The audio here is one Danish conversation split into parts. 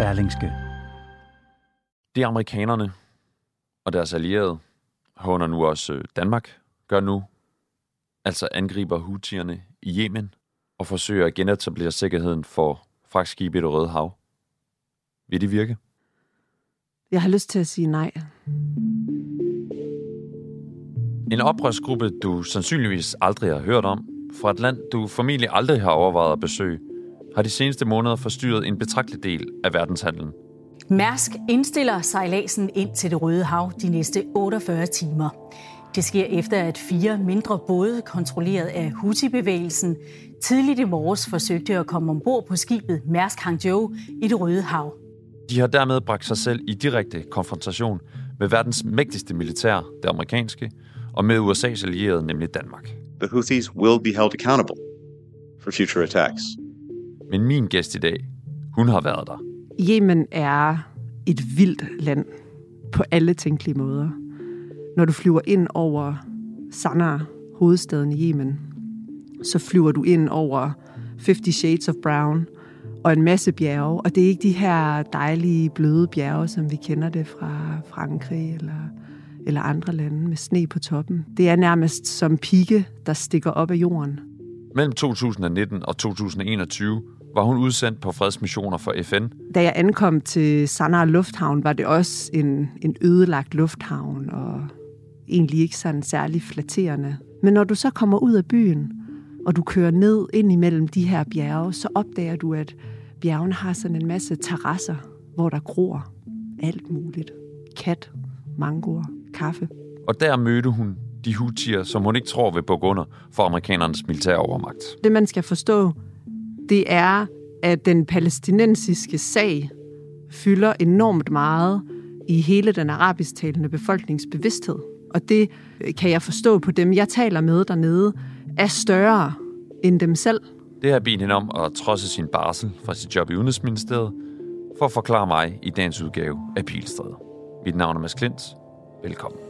Berlingske. Det amerikanerne og deres allierede, håner nu også øh, Danmark, gør nu, altså angriber hutierne i Yemen og forsøger at genetablere sikkerheden for fragtskibe i det Røde Hav. Vil det virke? Jeg har lyst til at sige nej. En oprørsgruppe, du sandsynligvis aldrig har hørt om, fra et land, du formentlig aldrig har overvejet at besøge, har de seneste måneder forstyrret en betragtelig del af verdenshandlen. Mærsk indstiller sejladsen ind til det Røde Hav de næste 48 timer. Det sker efter, at fire mindre både, kontrolleret af Houthi-bevægelsen, tidligt i morges forsøgte at komme ombord på skibet Mærsk Hangzhou i det Røde Hav. De har dermed bragt sig selv i direkte konfrontation med verdens mægtigste militær, det amerikanske, og med USA's allierede, nemlig Danmark. The Houthis will be held accountable for future attacks. Men min gæst i dag, hun har været der. Yemen er et vildt land på alle tænkelige måder. Når du flyver ind over Sanaa, hovedstaden i Yemen, så flyver du ind over 50 Shades of Brown og en masse bjerge. Og det er ikke de her dejlige, bløde bjerge, som vi kender det fra Frankrig eller, eller andre lande med sne på toppen. Det er nærmest som pigge, der stikker op af jorden. Mellem 2019 og 2021 var hun udsendt på fredsmissioner for FN. Da jeg ankom til Sanaa Lufthavn, var det også en, en ødelagt lufthavn, og egentlig ikke sådan særlig flatterende. Men når du så kommer ud af byen, og du kører ned ind imellem de her bjerge, så opdager du, at bjergene har sådan en masse terrasser, hvor der gror alt muligt. Kat, mangoer, kaffe. Og der mødte hun de hutier, som hun ikke tror vil bukke under for amerikanernes militære overmagt. Det, man skal forstå, det er, at den palæstinensiske sag fylder enormt meget i hele den arabisk-talende befolkningsbevidsthed. Og det øh, kan jeg forstå på dem, jeg taler med dernede, er større end dem selv. Det har bedt hende om at trodse sin barsel fra sit job i Udenrigsministeriet for at forklare mig i dagens udgave af Pilstræde. Mit navn er Mads Klint. Velkommen.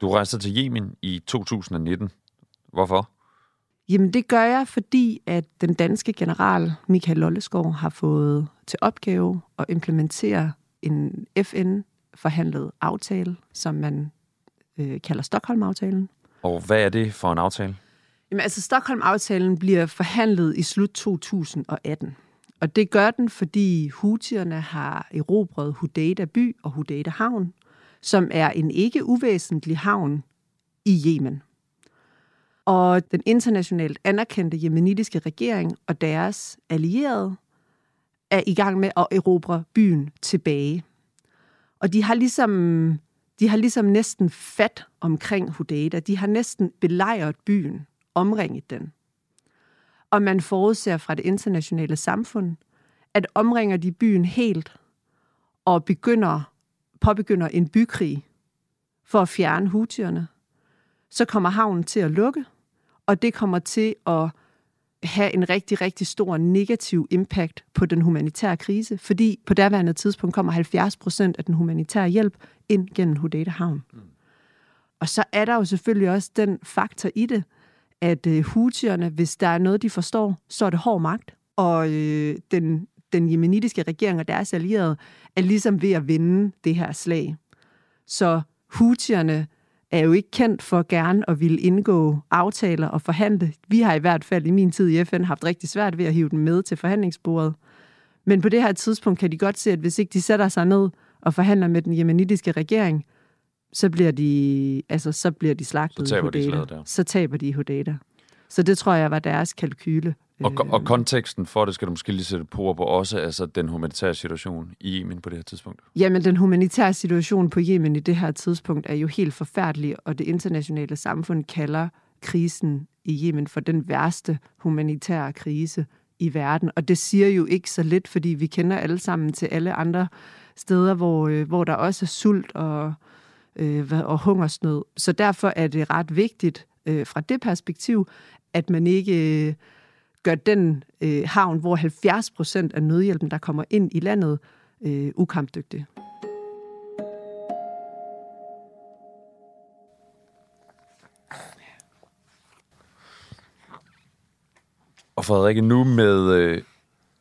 Du rejste til Yemen i 2019. Hvorfor? Jamen det gør jeg, fordi at den danske general Michael Lolleskov har fået til opgave at implementere en FN-forhandlet aftale, som man øh, kalder Stockholm-aftalen. Og hvad er det for en aftale? Jamen altså, Stockholm-aftalen bliver forhandlet i slut 2018. Og det gør den, fordi hutierne har erobret Hudaydah by og Hudaydah havn, som er en ikke uvæsentlig havn i Yemen. Og den internationalt anerkendte jemenitiske regering og deres allierede er i gang med at erobre byen tilbage. Og de har ligesom, de har ligesom næsten fat omkring Hudaydah. De har næsten belejret byen, omringet den. Og man forudser fra det internationale samfund, at omringer de byen helt og begynder, påbegynder en bykrig for at fjerne hutierne, så kommer havnen til at lukke, og det kommer til at have en rigtig, rigtig stor negativ impact på den humanitære krise, fordi på derværende tidspunkt kommer 70 procent af den humanitære hjælp ind gennem Hudaydah Havn. Mm. Og så er der jo selvfølgelig også den faktor i det, at øh, hutierne, hvis der er noget, de forstår, så er det hård magt. Og øh, den, den jemenitiske regering og deres allierede er ligesom ved at vinde det her slag. Så hutierne er jo ikke kendt for gerne at ville indgå aftaler og forhandle. Vi har i hvert fald i min tid i FN haft rigtig svært ved at hive dem med til forhandlingsbordet. Men på det her tidspunkt kan de godt se, at hvis ikke de sætter sig ned og forhandler med den jemenitiske regering, så bliver de, altså, så bliver de slagtet så taber i Hodada. De der. så taber de i Hodada. Så det tror jeg var deres kalkyle. Og, og konteksten for det skal du måske lige sætte på på også, altså den humanitære situation i Yemen på det her tidspunkt. Jamen, den humanitære situation på Yemen i det her tidspunkt er jo helt forfærdelig, og det internationale samfund kalder krisen i Yemen for den værste humanitære krise i verden. Og det siger jo ikke så lidt, fordi vi kender alle sammen til alle andre steder, hvor, øh, hvor der også er sult og, øh, og hungersnød. Så derfor er det ret vigtigt øh, fra det perspektiv, at man ikke øh, gør den øh, havn, hvor 70 procent af nødhjælpen, der kommer ind i landet, øh, ukampdygtig. Og Frederik, nu med, øh,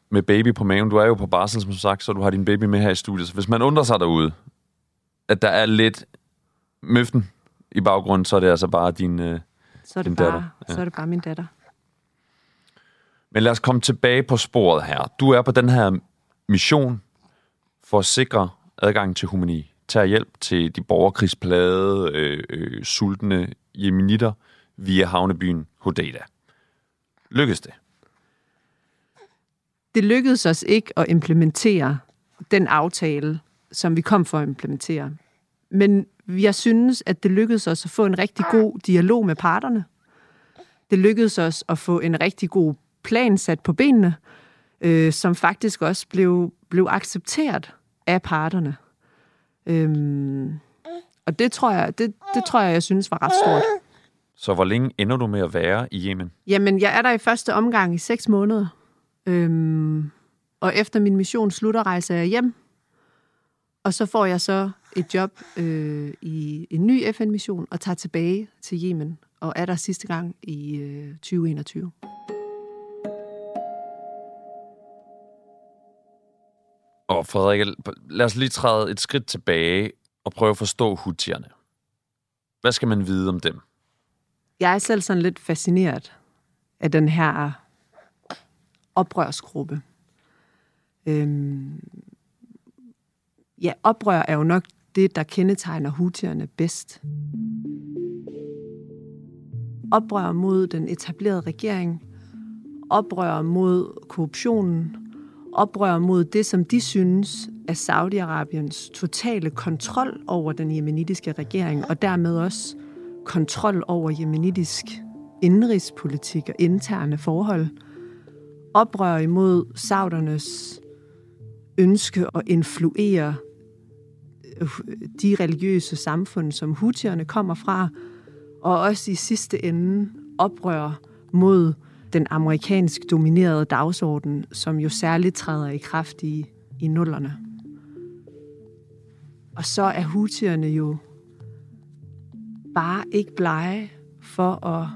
med baby på maven, du er jo på barsel, som sagt, så du har din baby med her i studiet. Så hvis man undrer sig derude, at der er lidt møften i baggrunden, så er det altså bare din, øh, så er det din bare, datter. Ja. Så er det bare min datter. Men lad os komme tilbage på sporet her. Du er på den her mission for at sikre adgang til humanitær hjælp til de borgerkrigsplade, øh, øh, sultne jemenitter via havnebyen Hodeida. Lykkedes det? Det lykkedes os ikke at implementere den aftale, som vi kom for at implementere. Men jeg synes, at det lykkedes os at få en rigtig god dialog med parterne. Det lykkedes os at få en rigtig god plan sat på benene, øh, som faktisk også blev, blev accepteret af parterne. Øhm, og det tror, jeg, det, det tror jeg, jeg synes var ret stort. Så hvor længe ender du med at være i Yemen? Jamen, jeg er der i første omgang i seks måneder. Øhm, og efter min mission slutter, rejser jeg hjem. Og så får jeg så et job øh, i en ny FN-mission og tager tilbage til Yemen og er der sidste gang i øh, 2021. Og Frederik, lad os lige træde et skridt tilbage og prøve at forstå hutierne. Hvad skal man vide om dem? Jeg er selv sådan lidt fascineret af den her oprørsgruppe. Øhm, ja, oprør er jo nok det, der kendetegner hutierne bedst. Oprør mod den etablerede regering, oprør mod korruptionen, oprør mod det, som de synes er Saudi-Arabiens totale kontrol over den jemenitiske regering, og dermed også kontrol over jemenitisk indrigspolitik og interne forhold. Oprør imod saudernes ønske at influere øh, de religiøse samfund, som hutierne kommer fra, og også i sidste ende oprør mod den amerikansk dominerede dagsorden, som jo særligt træder i kraft i, i nullerne. Og så er hutierne jo bare ikke blege for at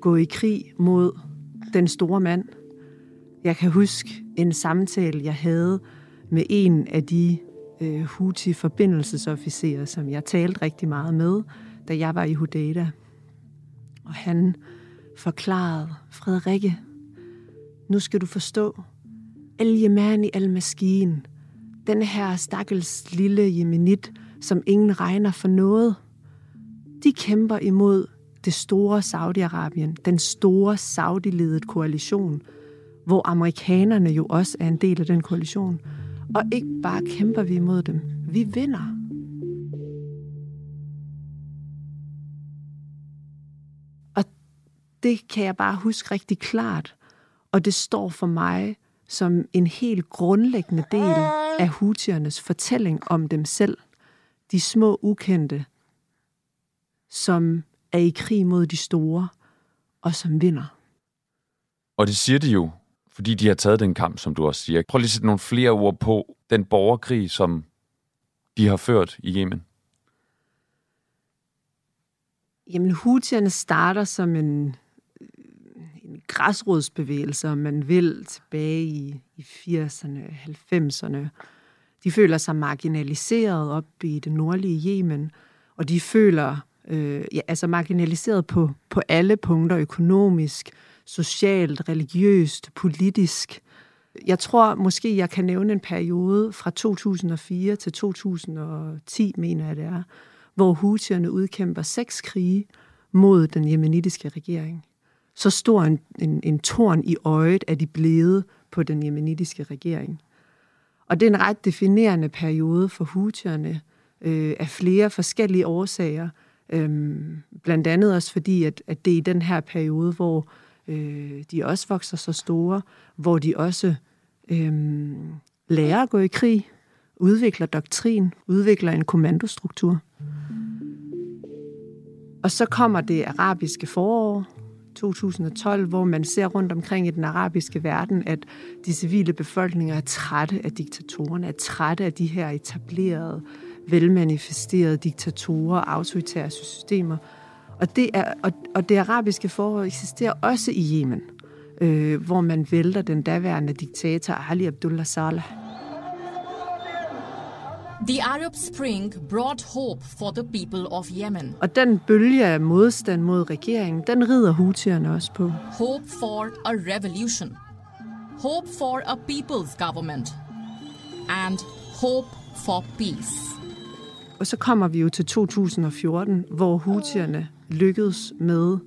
gå i krig mod den store mand. Jeg kan huske en samtale, jeg havde med en af de øh, Houthi-forbindelsesofficerer, som jeg talte rigtig meget med, da jeg var i Hudeda. Og han forklarede, Frederikke, nu skal du forstå, El-Yemani al-Maskin, den her stakkels lille jemenit, som ingen regner for noget, de kæmper imod det store Saudi-Arabien, den store saudiledede koalition, hvor amerikanerne jo også er en del af den koalition. Og ikke bare kæmper vi imod dem, vi vinder. Og det kan jeg bare huske rigtig klart. Og det står for mig som en helt grundlæggende del af hutiernes fortælling om dem selv. De små ukendte, som er i krig mod de store, og som vinder. Og det siger de jo, fordi de har taget den kamp, som du også siger. Prøv lige at sætte nogle flere ord på den borgerkrig, som de har ført i Yemen. Jamen, Houthierne starter som en, græsrodsbevægelser, man vil, tilbage i, i 80'erne, 90'erne. De føler sig marginaliseret op i det nordlige Yemen, og de føler øh, ja, altså marginaliseret på, på alle punkter, økonomisk, socialt, religiøst, politisk. Jeg tror måske, jeg kan nævne en periode fra 2004 til 2010, mener jeg det er, hvor Houthierne udkæmper seks krige mod den jemenitiske regering så stor en, en, en torn i øjet er de blevet på den jemenitiske regering. Og det er en ret definerende periode for hutierne øh, af flere forskellige årsager. Øhm, blandt andet også fordi, at, at det er i den her periode, hvor øh, de også vokser så store, hvor de også øh, lærer at gå i krig, udvikler doktrin, udvikler en kommandostruktur. Og så kommer det arabiske forår, 2012, hvor man ser rundt omkring i den arabiske verden, at de civile befolkninger er trætte af diktatorerne, er trætte af de her etablerede, velmanifesterede diktatorer og autoritære systemer. Og det, er, og, og det arabiske forår eksisterer også i Yemen, øh, hvor man vælter den daværende diktator Ali Abdullah Saleh. The Arab Spring brought hope for the people of Yemen. Og den bølge af modstand mod regeringen, den rider hutierne også på. Hope for a revolution. Hope for a people's government. And hope for peace. Og så kommer vi jo til 2014, hvor hutierne lykkedes med,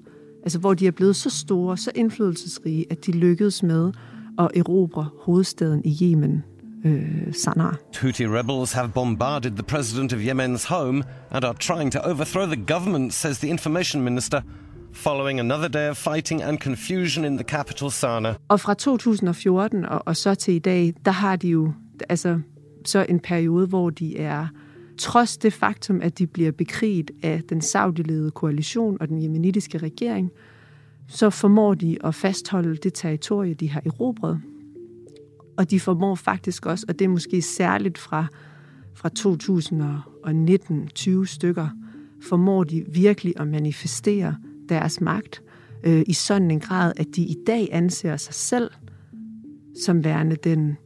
altså hvor de er blevet så store, så indflydelsesrige, at de lykkedes med at erobre hovedstaden i Yemen, øh, Sanaa. Houthi rebels have bombarded the president of Yemen's home and are trying to overthrow the government, says the information minister, following another day of fighting and confusion in the capital Sanaa. Og fra 2014 og, og så til i dag, der har de jo altså så en periode, hvor de er trods det faktum, at de bliver bekriget af den saudiledede koalition og den jemenitiske regering, så formår de at fastholde det territorie, de har erobret. Og de formår faktisk også, og det er måske særligt fra, fra 2019, 20 stykker, formår de virkelig at manifestere deres magt øh, i sådan en grad, at de i dag anser sig selv som værende den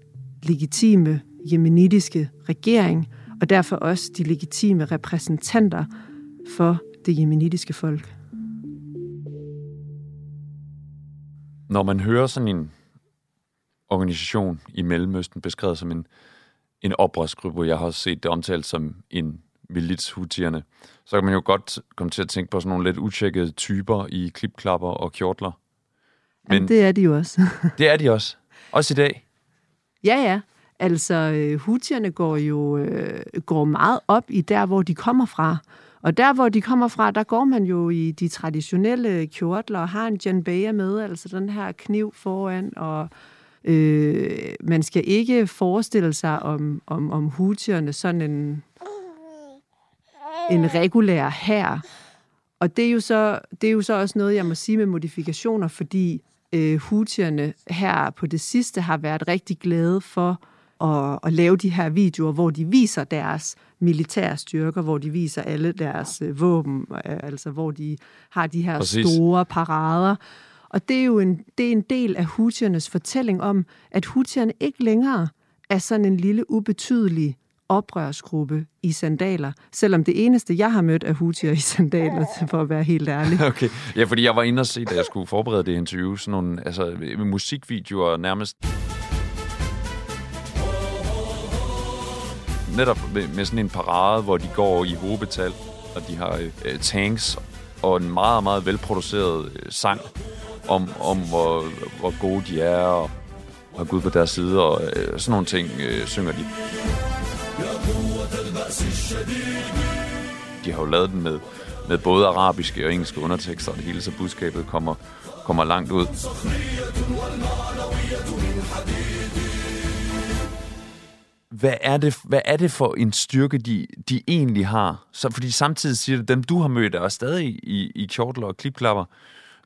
legitime jemenitiske regering, og derfor også de legitime repræsentanter for det jemenitiske folk. Når man hører sådan en organisation i Mellemøsten beskrevet som en, en oprørsgruppe, jeg har også set det omtalt som en milits hutierne, så kan man jo godt komme til at tænke på sådan nogle lidt utjekkede typer i klipklapper og kjortler. Men Jamen, det er de jo også. det er de også. Også i dag. Ja, ja. Altså, øh, hutierne går jo øh, går meget op i der, hvor de kommer fra. Og der, hvor de kommer fra, der går man jo i de traditionelle kjortler og har en djanbaya med, altså den her kniv foran, og øh, man skal ikke forestille sig om, om, om hutierne sådan en, en regulær her. Og det er, jo så, det er jo så også noget, jeg må sige med modifikationer, fordi øh, hutierne her på det sidste har været rigtig glade for at, at lave de her videoer, hvor de viser deres militære styrker, hvor de viser alle deres øh, våben, øh, altså hvor de har de her Præcis. store parader. Og det er jo en, det er en del af hutiernes fortælling om, at hutierne ikke længere er sådan en lille, ubetydelig oprørsgruppe i sandaler, selvom det eneste, jeg har mødt, er hutier i sandaler, for at være helt ærlig. Okay. Ja, fordi jeg var inde og se, da jeg skulle forberede det interview, sådan nogle altså, musikvideoer nærmest netop med, med sådan en parade, hvor de går i hovedbetal, og de har øh, tanks og en meget, meget velproduceret øh, sang om, om hvor, hvor gode de er, og har Gud på deres side, og øh, sådan nogle ting øh, synger de. De har jo lavet den med, med både arabiske og engelske undertekster, og det hele så budskabet kommer, kommer langt ud. hvad er det, hvad er det for en styrke, de, de egentlig har? Så, fordi samtidig siger det, dem du har mødt er stadig i, i kjortler og klipklapper.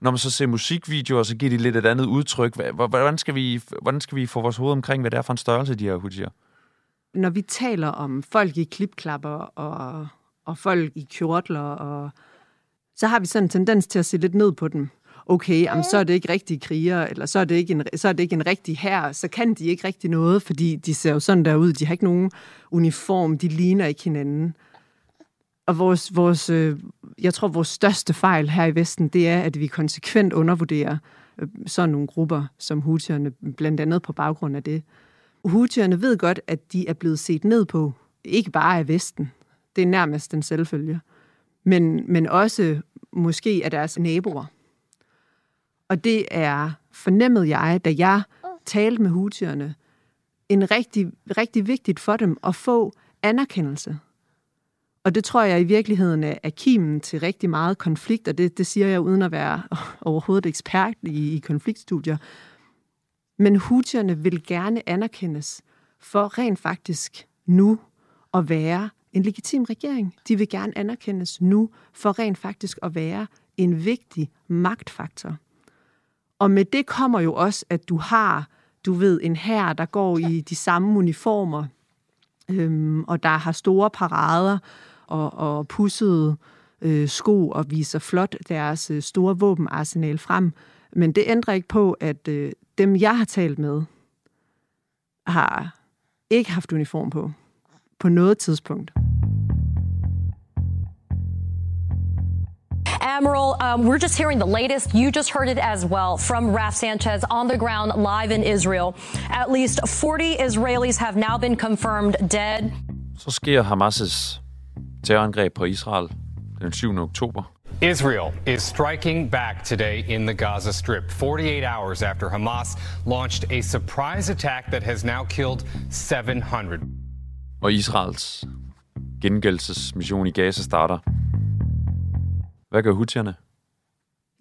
Når man så ser musikvideoer, så giver de lidt et andet udtryk. Hvordan skal vi, hvordan skal vi få vores hoved omkring, hvad det er for en størrelse, de her hoodier? Når vi taler om folk i klipklapper og, og folk i kjortler, og, så har vi sådan en tendens til at se lidt ned på dem okay, jamen, så er det ikke rigtige krigere, eller så er det ikke en, så er det ikke en rigtig her, så kan de ikke rigtig noget, fordi de ser jo sådan der ud. De har ikke nogen uniform, de ligner ikke hinanden. Og vores, vores, øh, jeg tror, vores største fejl her i Vesten, det er, at vi konsekvent undervurderer øh, sådan nogle grupper som hutierne, blandt andet på baggrund af det. Hutierne ved godt, at de er blevet set ned på, ikke bare af Vesten. Det er nærmest den selvfølge. Men, men også måske af deres naboer. Og det er, fornemmede jeg, da jeg talte med hutierne, en rigtig, rigtig vigtigt for dem at få anerkendelse. Og det tror jeg i virkeligheden er kimen til rigtig meget konflikt, og det, det siger jeg uden at være overhovedet ekspert i, i konfliktstudier. Men hutierne vil gerne anerkendes for rent faktisk nu at være en legitim regering. De vil gerne anerkendes nu for rent faktisk at være en vigtig magtfaktor. Og med det kommer jo også, at du har, du ved, en her, der går i de samme uniformer, øhm, og der har store parader og, og pussede øh, sko og viser flot deres øh, store våbenarsenal frem. Men det ændrer ikke på, at øh, dem, jeg har talt med, har ikke haft uniform på. På noget tidspunkt. Admiral, um, we're just hearing the latest. You just heard it as well from Raf Sanchez on the ground live in Israel. At least 40 Israelis have now been confirmed dead. Så sker Hamas' terrorangreb på Israel den 7. oktober. Israel is striking back today in the Gaza Strip, 48 hours after Hamas launched a surprise attack that has now killed 700. Og Israels gengældelsesmission i Gaza starter. Hvad gør hutierne?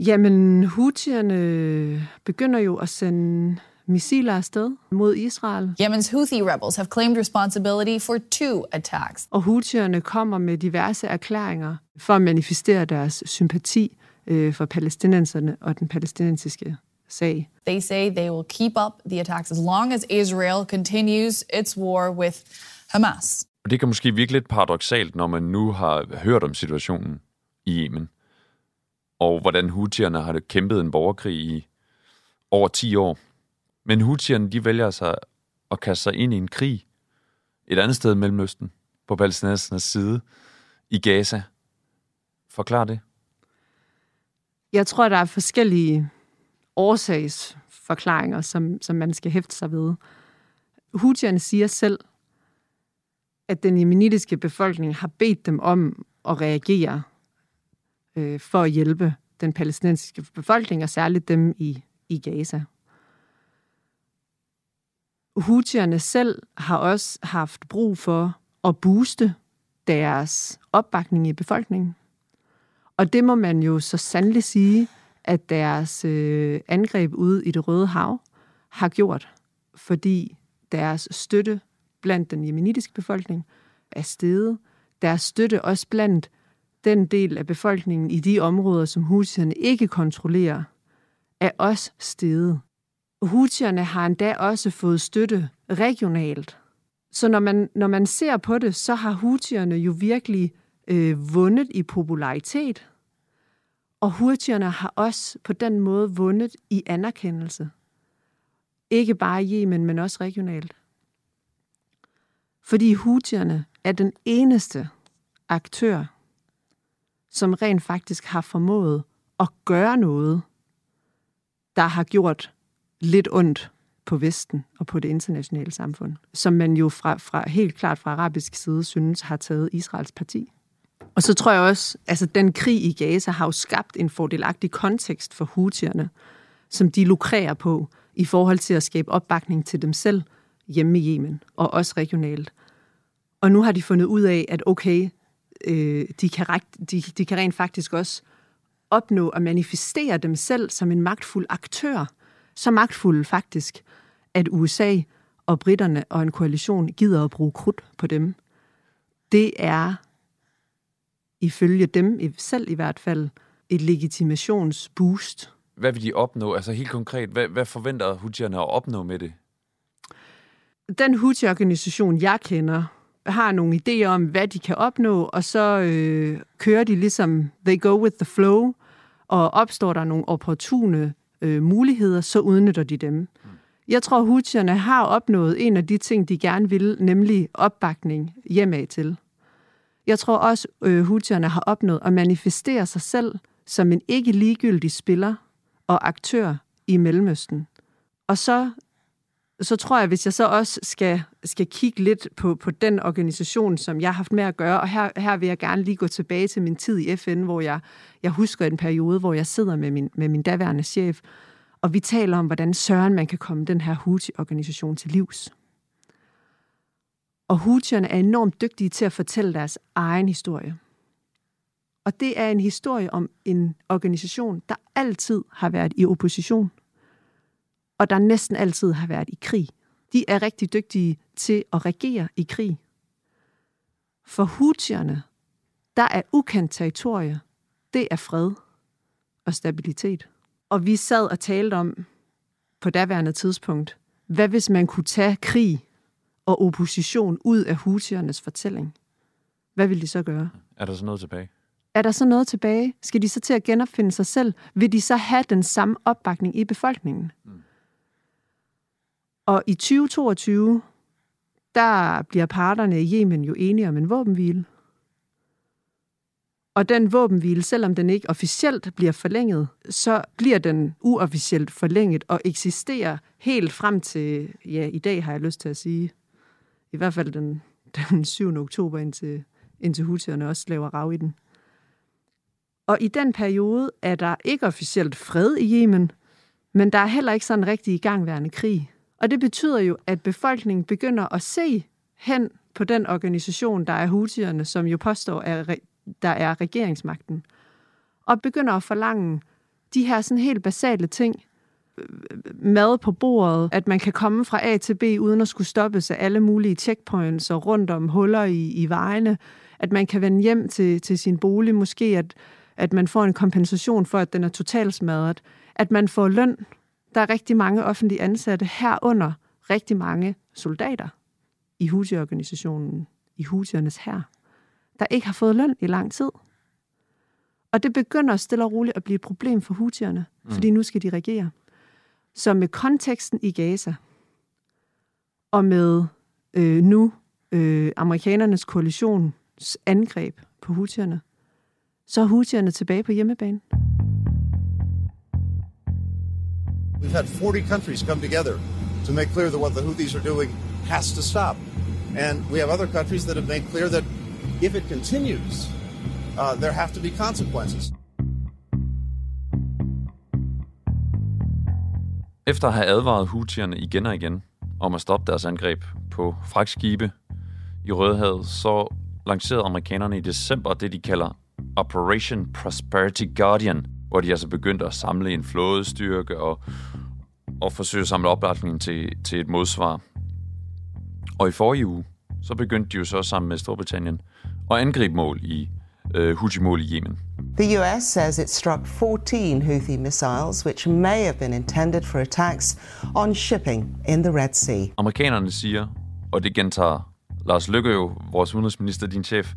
Jamen, hutierne begynder jo at sende missiler afsted mod Israel. Yemen's Houthi rebels have claimed responsibility for two attacks. Og hutierne kommer med diverse erklæringer for at manifestere deres sympati øh, for palæstinenserne og den palæstinensiske sag. They say they will keep up the attacks as long as Israel continues its war with Hamas. Og det kan måske virke lidt paradoxalt, når man nu har hørt om situationen i Yemen, og hvordan Houthierne har kæmpet en borgerkrig i over 10 år. Men Houthierne, de vælger sig at kaste sig ind i en krig et andet sted i Mellemøsten, på palæstinensernes side, i Gaza. Forklar det. Jeg tror, der er forskellige årsagsforklaringer, som, som man skal hæfte sig ved. Houthierne siger selv, at den jemenitiske befolkning har bedt dem om at reagere øh, for at hjælpe den palæstinensiske befolkning, og særligt dem i, i Gaza. Houthierne selv har også haft brug for at booste deres opbakning i befolkningen. Og det må man jo så sandelig sige, at deres øh, angreb ude i det Røde Hav har gjort, fordi deres støtte blandt den jemenitiske befolkning er steget. Deres støtte også blandt den del af befolkningen i de områder, som Houthierne ikke kontrollerer, er også steget. Houthierne har endda også fået støtte regionalt. Så når man, når man ser på det, så har Houthierne jo virkelig øh, vundet i popularitet. Og Houthierne har også på den måde vundet i anerkendelse. Ikke bare i Yemen, men også regionalt. Fordi Houthierne er den eneste aktør, som rent faktisk har formået at gøre noget, der har gjort lidt ondt på Vesten og på det internationale samfund, som man jo fra, fra helt klart fra arabisk side synes har taget Israels parti. Og så tror jeg også, altså den krig i Gaza har jo skabt en fordelagtig kontekst for hutierne, som de lukrerer på i forhold til at skabe opbakning til dem selv hjemme i Yemen, og også regionalt. Og nu har de fundet ud af, at okay, øh, de, kan rekt, de, de kan rent faktisk også opnå at manifestere dem selv som en magtfuld aktør. Så magtfuld faktisk, at USA og britterne og en koalition gider at bruge krudt på dem. Det er ifølge dem selv i hvert fald et legitimationsboost. Hvad vil de opnå? Altså helt konkret, hvad, hvad forventer Houthierne at opnå med det? Den Houthi-organisation, jeg kender, har nogle idéer om, hvad de kan opnå, og så øh, kører de ligesom, they go with the flow, og opstår der nogle opportune øh, muligheder, så udnytter de dem. Jeg tror, Houthierne har opnået en af de ting, de gerne vil, nemlig opbakning hjemad til. Jeg tror også, øh, Houthierne har opnået at manifestere sig selv som en ikke ligegyldig spiller og aktør i Mellemøsten. Og så så tror jeg, hvis jeg så også skal, skal kigge lidt på, på den organisation, som jeg har haft med at gøre, og her, her vil jeg gerne lige gå tilbage til min tid i FN, hvor jeg, jeg husker en periode, hvor jeg sidder med min, med min daværende chef, og vi taler om, hvordan søren man kan komme den her Houthi-organisation til livs. Og Houthierne er enormt dygtige til at fortælle deres egen historie. Og det er en historie om en organisation, der altid har været i opposition, og der næsten altid har været i krig. De er rigtig dygtige til at regere i krig. For Houthierne, der er ukendt territorie, det er fred og stabilitet. Og vi sad og talte om på daværende tidspunkt, hvad hvis man kunne tage krig og opposition ud af Houthiernes fortælling? Hvad vil de så gøre? Er der så noget tilbage? Er der så noget tilbage? Skal de så til at genopfinde sig selv? Vil de så have den samme opbakning i befolkningen? Mm. Og i 2022, der bliver parterne i Yemen jo enige om en våbenhvile. Og den våbenhvile, selvom den ikke officielt bliver forlænget, så bliver den uofficielt forlænget og eksisterer helt frem til, ja, i dag har jeg lyst til at sige, i hvert fald den, den 7. oktober, indtil, indtil hutierne også laver rav i den. Og i den periode er der ikke officielt fred i Yemen, men der er heller ikke sådan rigtig igangværende krig. Og det betyder jo, at befolkningen begynder at se hen på den organisation, der er hutierne, som jo påstår, at der er regeringsmagten, og begynder at forlange de her sådan helt basale ting, øh, mad på bordet, at man kan komme fra A til B uden at skulle stoppes af alle mulige checkpoints og rundt om huller i, i vejene, at man kan vende hjem til, til sin bolig, måske at, at man får en kompensation for, at den er totalt smadret, at man får løn. Der er rigtig mange offentlige ansatte herunder, rigtig mange soldater i Houthi-organisationen, i Houthiernes her, der ikke har fået løn i lang tid. Og det begynder stille og roligt at blive et problem for Houthierne, mm. fordi nu skal de regere. Så med konteksten i Gaza, og med øh, nu øh, amerikanernes koalitions angreb på Houthierne, så er Houthierne tilbage på hjemmebane. We've had 40 countries come together to make clear that what the Houthis are doing has to stop. And we have other countries that have made clear that if it continues, uh, there have to be consequences. Efter at have advaret hutierne igen og igen om at stoppe deres angreb på fragtskibe i Rødehavet, så lancerede amerikanerne i december det, de kalder Operation Prosperity Guardian, hvor de altså begyndte at samle en flådestyrke og, og forsøge at samle opbakning til, til et modsvar. Og i forrige uge, så begyndte de jo så sammen med Storbritannien at angribe mål i uh, Houthi-mål i Yemen. The US says it struck 14 Houthi missiles, which may have been intended for attacks on shipping in the Red Sea. Amerikanerne siger, og det gentager Lars Løkke jo, vores udenrigsminister, din chef,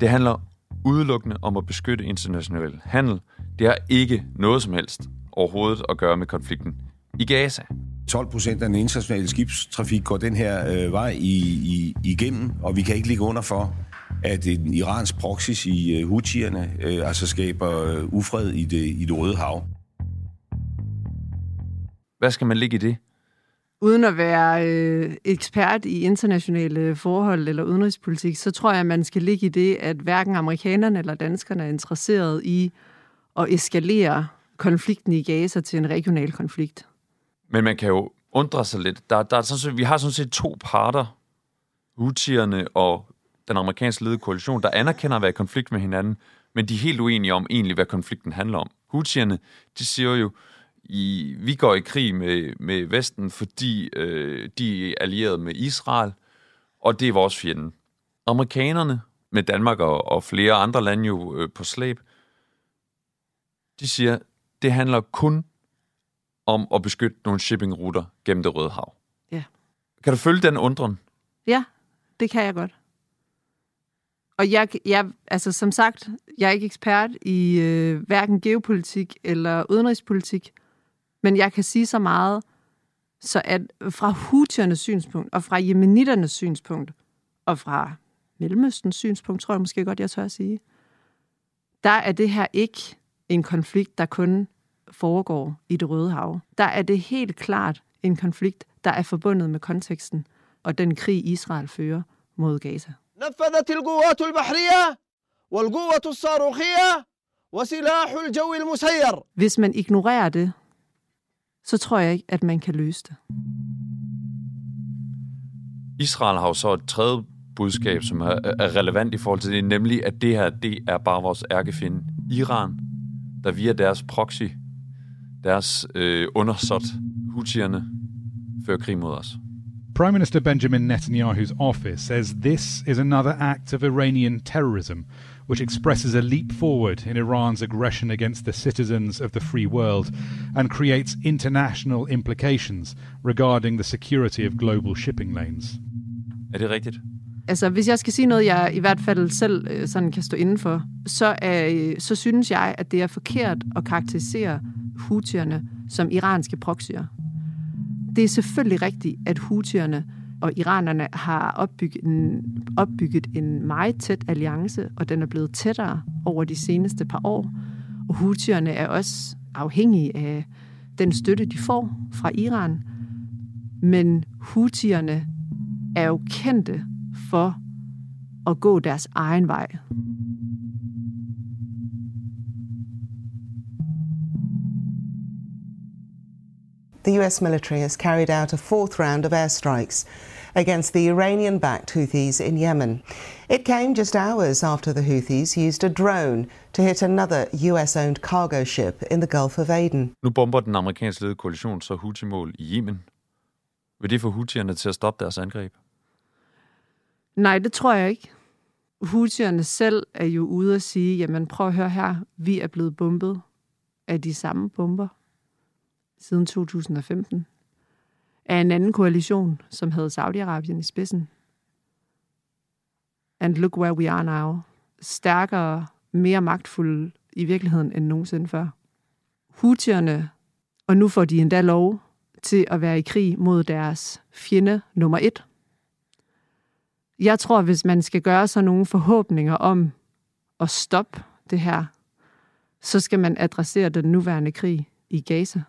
det handler udelukkende om at beskytte international handel. Det har ikke noget som helst overhovedet at gøre med konflikten i Gaza. 12 procent af den internationale skibstrafik går den her øh, vej i, i, igennem, og vi kan ikke ligge under for, at en iransk proxys i uh, Houthierne uh, altså skaber uh, ufred i det, i det røde hav. Hvad skal man ligge i det? Uden at være øh, ekspert i internationale forhold eller udenrigspolitik, så tror jeg, at man skal ligge i det, at hverken amerikanerne eller danskerne er interesseret i at eskalere konflikten i Gaza til en regional konflikt. Men man kan jo undre sig lidt. Der, der er sådan set, vi har sådan set to parter, Houthierne og den amerikansk ledede koalition, der anerkender at være i konflikt med hinanden, men de er helt uenige om egentlig, hvad konflikten handler om. Houthierne, de siger jo, i, vi går i krig med, med Vesten, fordi øh, de er allieret med Israel, og det er vores fjende. Amerikanerne, med Danmark og, og flere andre lande jo øh, på slæb, de siger, det handler kun om at beskytte nogle shippingruter gennem det Røde Hav. Ja. Kan du følge den undren? Ja, det kan jeg godt. Og jeg, jeg, altså som sagt, jeg er ikke ekspert i øh, hverken geopolitik eller udenrigspolitik, men jeg kan sige så meget, så at fra hutiernes synspunkt, og fra jemeniternes synspunkt, og fra Mellemøstens synspunkt, tror jeg måske godt, jeg tør at sige, der er det her ikke en konflikt, der kun foregår i det Røde Hav. Der er det helt klart en konflikt, der er forbundet med konteksten og den krig, Israel fører mod Gaza. نفذت القوات البحرية والقوة الصاروخية وسلاح الجو المسير Hvis man ignorerer det, så tror jeg ikke, at man kan løse det. Israel har jo så et tredje budskab, som er, er relevant i forhold til det, nemlig at det her, det er bare vores ærkefinde. Iran, der via deres proxy, deres øh, undersåt, hutierne, fører krig mod os. Prime Minister Benjamin Netanyahu's office says this is another act of Iranian terrorism, which expresses a leap forward in Iran's aggression against the citizens of the free world and creates international implications regarding the security of global shipping lanes. Er det rigtigt? Altså, hvis jeg skal sige noget, jeg i hvert fald selv øh, sådan kan stå indenfor, så, øh, så synes jeg, at det er forkert at karakterisere hutierne som iranske proxyer. Det er selvfølgelig rigtigt, at hutierne og iranerne har opbygget en, opbygget en meget tæt alliance, og den er blevet tættere over de seneste par år. Og hutierne er også afhængige af den støtte, de får fra Iran. Men hutierne er jo kendte for at gå deres egen vej. The US military has carried out a fourth round of airstrikes against the Iranian backed Houthis in Yemen. It came just hours after the Houthis used a drone to hit another US owned cargo ship in the Gulf of Aden. Nu bomber den amerikansk ledede koalition så Houthi-mål i Yemen. Vil det få Houthierne til at stoppe deres angreb? Nej, det tror jeg ikke. Houthierne selv er jo ude at sige, jamen prøv at høre her, vi er blevet bombet af de samme bomber siden 2015 af en anden koalition, som havde Saudi-Arabien i spidsen. And look where we are now. Stærkere, mere magtfulde i virkeligheden end nogensinde før. Houthierne, og nu får de endda lov til at være i krig mod deres fjende nummer et. Jeg tror, hvis man skal gøre sig nogle forhåbninger om at stoppe det her, så skal man adressere den nuværende krig i Gaza,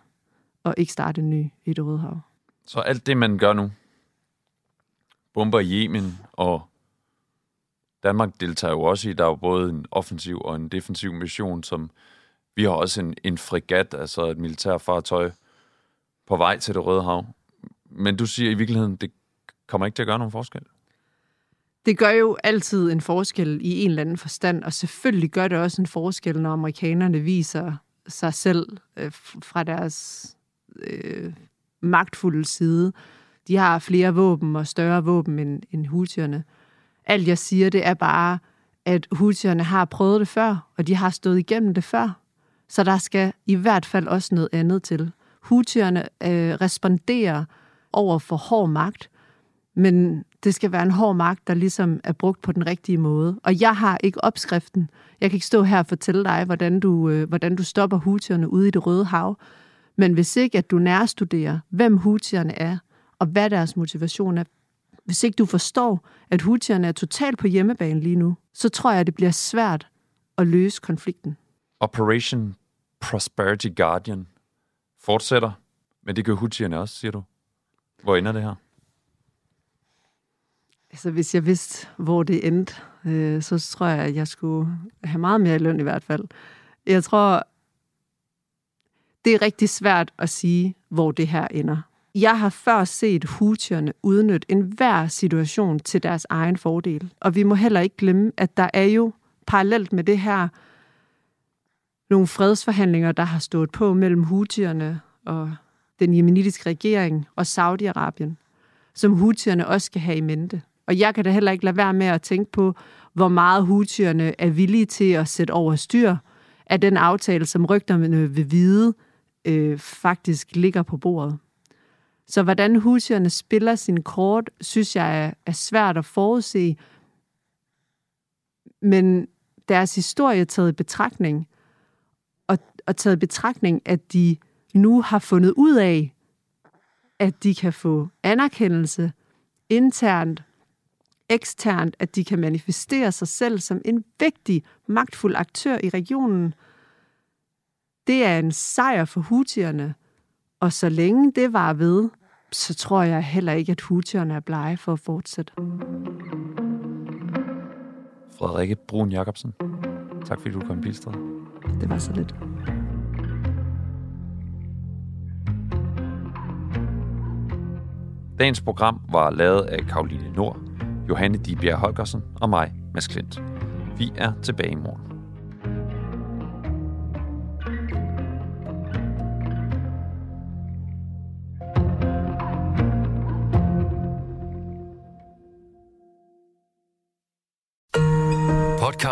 og ikke starte en ny i det Røde Hav. Så alt det, man gør nu, bomber i Yemen, og Danmark deltager jo også i, der er jo både en offensiv og en defensiv mission, som vi har også en, en fregat, altså et militærfartøj, på vej til det Røde Hav. Men du siger i virkeligheden, det kommer ikke til at gøre nogen forskel? Det gør jo altid en forskel i en eller anden forstand, og selvfølgelig gør det også en forskel, når amerikanerne viser sig selv øh, fra deres øh, magtfulde side. De har flere våben og større våben end, end hutierne. Alt jeg siger, det er bare, at hutierne har prøvet det før, og de har stået igennem det før. Så der skal i hvert fald også noget andet til. Hutierne øh, responderer over for hård magt, men det skal være en hård magt, der ligesom er brugt på den rigtige måde. Og jeg har ikke opskriften. Jeg kan ikke stå her og fortælle dig, hvordan du, øh, hvordan du stopper hutierne ude i det røde hav. Men hvis ikke, at du nærstuderer, hvem hutierne er, og hvad deres motivation er, hvis ikke du forstår, at hutierne er totalt på hjemmebane lige nu, så tror jeg, at det bliver svært at løse konflikten. Operation Prosperity Guardian fortsætter, men det gør hutierne også, siger du. Hvor ender det her? Altså, hvis jeg vidste, hvor det endte, øh, så tror jeg, at jeg skulle have meget mere løn i hvert fald. Jeg tror, det er rigtig svært at sige, hvor det her ender. Jeg har før set houthierne udnytte enhver situation til deres egen fordel. Og vi må heller ikke glemme, at der er jo parallelt med det her nogle fredsforhandlinger, der har stået på mellem houthierne og den jemenitiske regering og Saudi-Arabien, som houthierne også skal have i mente. Og jeg kan da heller ikke lade være med at tænke på, hvor meget houthierne er villige til at sætte over styr af den aftale, som rygterne vil vide, øh, faktisk ligger på bordet. Så hvordan husierne spiller sin kort, synes jeg er, er svært at forudse. Men deres historie taget i betragtning, og, og taget i betragtning, at de nu har fundet ud af, at de kan få anerkendelse internt, eksternt, at de kan manifestere sig selv som en vigtig, magtfuld aktør i regionen. Det er en sejr for hutierne, og så længe det var ved, så tror jeg heller ikke, at hutierne er blege for at fortsætte. Frederikke Brun Jacobsen, tak fordi du kom i Pilstred. Det var så lidt. Dagens program var lavet af Karoline Nord, Johanne Dibjerg Holgersen og mig, Mads Klint. Vi er tilbage i morgen.